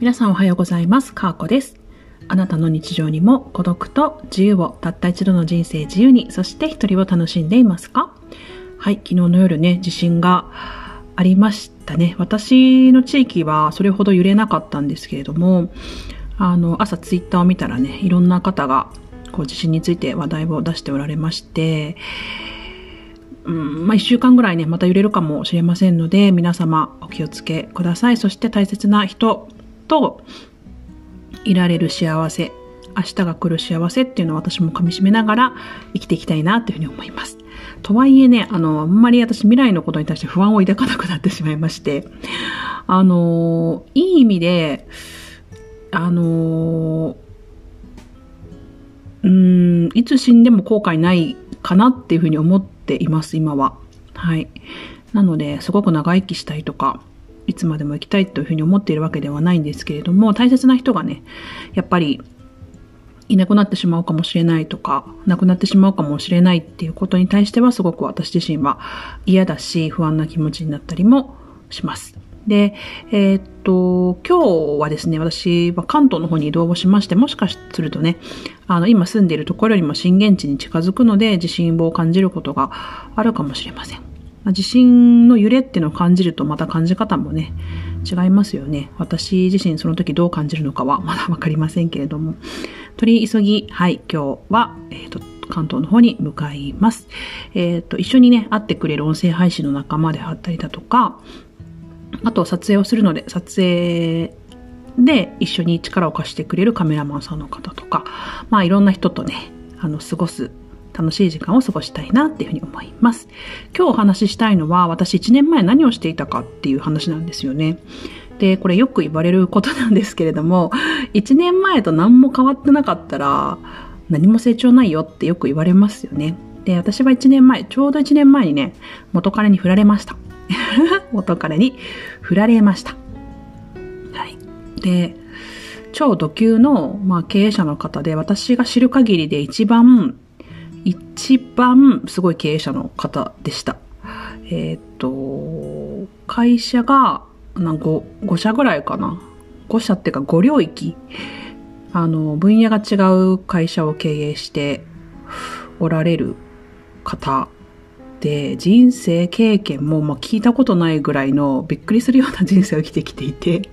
皆さんおはようございます。かーこです。あなたの日常にも孤独と自由をたった一度の人生自由に、そして一人を楽しんでいますか？はい、昨日の夜ね、地震がありましたね。私の地域はそれほど揺れなかったんですけれども、あの、朝ツイッターを見たらね、いろんな方がこう地震について話題を出しておられまして、うんまあ、一週間ぐらいね、また揺れるかもしれませんので、皆様お気をつけください。そして大切な人といられる幸せ、明日が来る幸せっていうのを私も噛み締めながら生きていきたいなというふうに思います。とはいえね、あの、あんまり私未来のことに対して不安を抱かなくなってしまいまして、あの、いい意味で、あの、うん、いつ死んでも後悔ないかなっていうふうに思っています、今は。はい。なので、すごく長生きしたいとか、いつまでも行きたいというふうに思っているわけではないんですけれども、大切な人がね、やっぱりいなくなってしまうかもしれないとか、亡くなってしまうかもしれないっていうことに対してはすごく私自身は嫌だし、不安な気持ちになったりもします。で、えー、っと、今日はですね、私は関東の方に移動をしまして、もしかするとね、あの、今住んでいるところよりも震源地に近づくので、地震を感じることがあるかもしれません。まあ地震の揺れっていうのを感じるとまた感じ方もね、違いますよね。私自身その時どう感じるのかはまだわかりませんけれども。取り急ぎ、はい、今日は、えっ、ー、と、関東の方に向かいます。えっ、ー、と、一緒にね、会ってくれる音声配信の仲間であったりだとか、あと撮影をするので、撮影で一緒に力を貸してくれるカメラマンさんの方とか、まあいろんな人とね、あの、過ごす楽しい時間を過ごしたいなっていうふうに思います。今日お話ししたいのは私1年前何をしていたかっていう話なんですよね。で、これよく言われることなんですけれども、1年前と何も変わってなかったら何も成長ないよってよく言われますよね。で、私は1年前、ちょうど1年前にね、元彼に振られました。元彼に振られました。はい。で、超ド級の、まあ、経営者の方で、私が知る限りで一番一番すごい経営者の方でした。えっ、と、会社がな 5, 5社ぐらいかな。5社っていうか5領域。あの、分野が違う会社を経営しておられる方で、人生経験も、まあ、聞いたことないぐらいのびっくりするような人生を生きてきていて、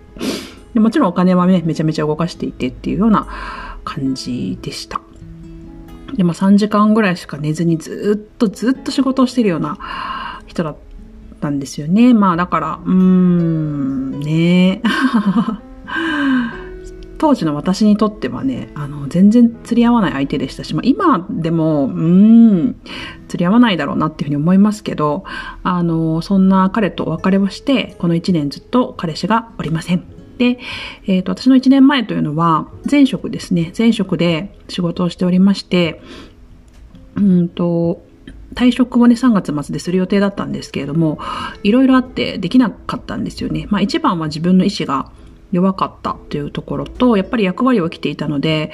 でもちろんお金はね、めちゃめちゃ動かしていてっていうような感じでした。で、まあ3時間ぐらいしか寝ずにずっとずっと仕事をしてるような人だったんですよね。まあだから、うーん、ね 当時の私にとってはね、あの、全然釣り合わない相手でしたし、まあ今でも、うーん、釣り合わないだろうなっていうふうに思いますけど、あの、そんな彼とお別れをして、この1年ずっと彼氏がおりません。で、えっ、ー、と、私の1年前というのは、前職ですね。前職で仕事をしておりまして、うんと、退職をね、3月末でする予定だったんですけれども、いろいろあってできなかったんですよね。まあ一番は自分の意志が弱かったというところと、やっぱり役割を着ていたので、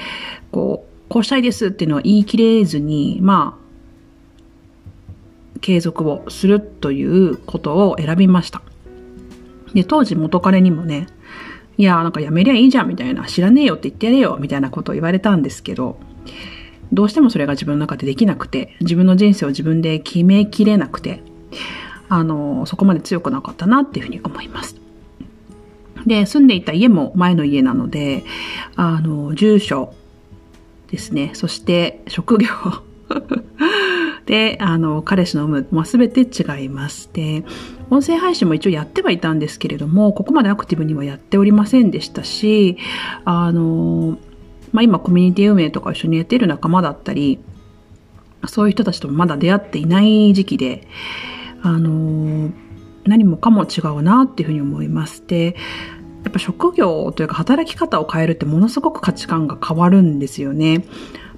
こう、こうしたいですっていうのは言い切れずに、まあ、継続をするということを選びました。で、当時元彼にもね、いや、なんかやめりゃいいじゃんみたいな、知らねえよって言ってやれよみたいなことを言われたんですけど、どうしてもそれが自分の中でできなくて、自分の人生を自分で決めきれなくて、あの、そこまで強くなかったなっていうふうに思います。で、住んでいた家も前の家なので、あの、住所ですね、そして職業で、あの、彼氏の有無、まあ、全て違います。で、音声配信も一応やってはいたんですけれども、ここまでアクティブにはやっておりませんでしたし、あの、まあ、今コミュニティ運営とか一緒にやっている仲間だったり、そういう人たちともまだ出会っていない時期で、あの、何もかも違うなっていうふうに思います。で、やっぱ職業というか働き方を変えるってものすごく価値観が変わるんですよね。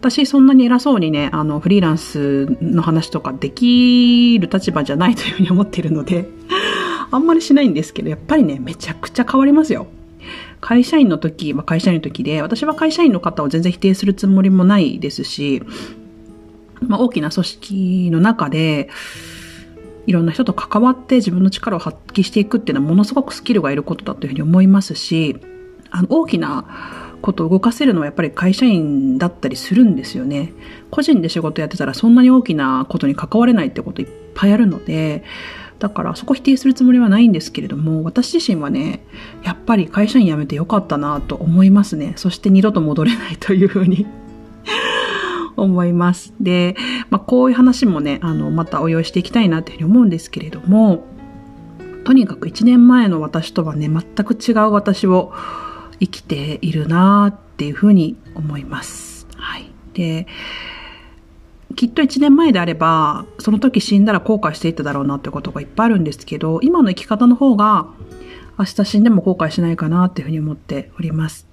私そんなに偉そうにね、あの、フリーランスの話とかできる立場じゃないというふうに思ってるので、あんまりしないんですけど、やっぱりね、めちゃくちゃ変わりますよ。会社員の時、ま、会社員の時で、私は会社員の方を全然否定するつもりもないですし、まあ、大きな組織の中で、いろんな人と関わって自分の力を発揮していくっていうのはものすごくスキルがいることだというふうに思いますし、あの、大きなことを動かせるのはやっぱり会社員だったりするんですよね。個人で仕事やってたらそんなに大きなことに関われないってこといっぱいあるので、だからそこ否定するつもりはないんですけれども、私自身はね、やっぱり会社員辞めてよかったなと思いますね。そして二度と戻れないというふうに 思います。で、まあ、こういう話もね、あの、またお用意していきたいなというふうに思うんですけれども、とにかく1年前の私とはね、全く違う私を生きているなっていうふうに思います。はい。で、きっと1年前であれば、その時死んだら後悔していっただろうなってことがいっぱいあるんですけど、今の生き方の方が、明日死んでも後悔しないかなっていうふうに思っております。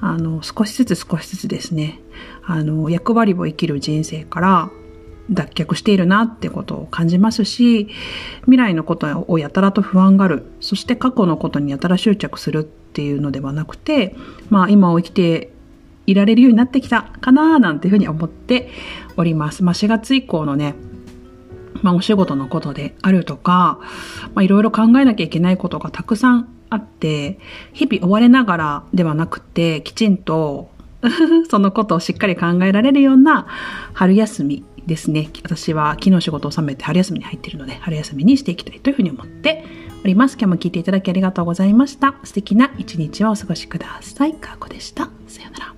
あの、少しずつ少しずつですね、あの、役割を生きる人生から脱却しているなってことを感じますし、未来のことをやたらと不安がある、そして過去のことにやたら執着するっていうのではなくて、まあ今を生きていられるようになってきたかななんていうふうに思っております。まあ4月以降のね、まあお仕事のことであるとか、まあいろいろ考えなきゃいけないことがたくさんあって、日々追われながらではなくて、きちんと そのことをしっかり考えられるような春休みですね。私は昨日仕事を収めて春休みに入っているので、春休みにしていきたいというふうに思っております。今日も聞いていただきありがとうございました。素敵な一日をお過ごしください。かーこでした。さようなら。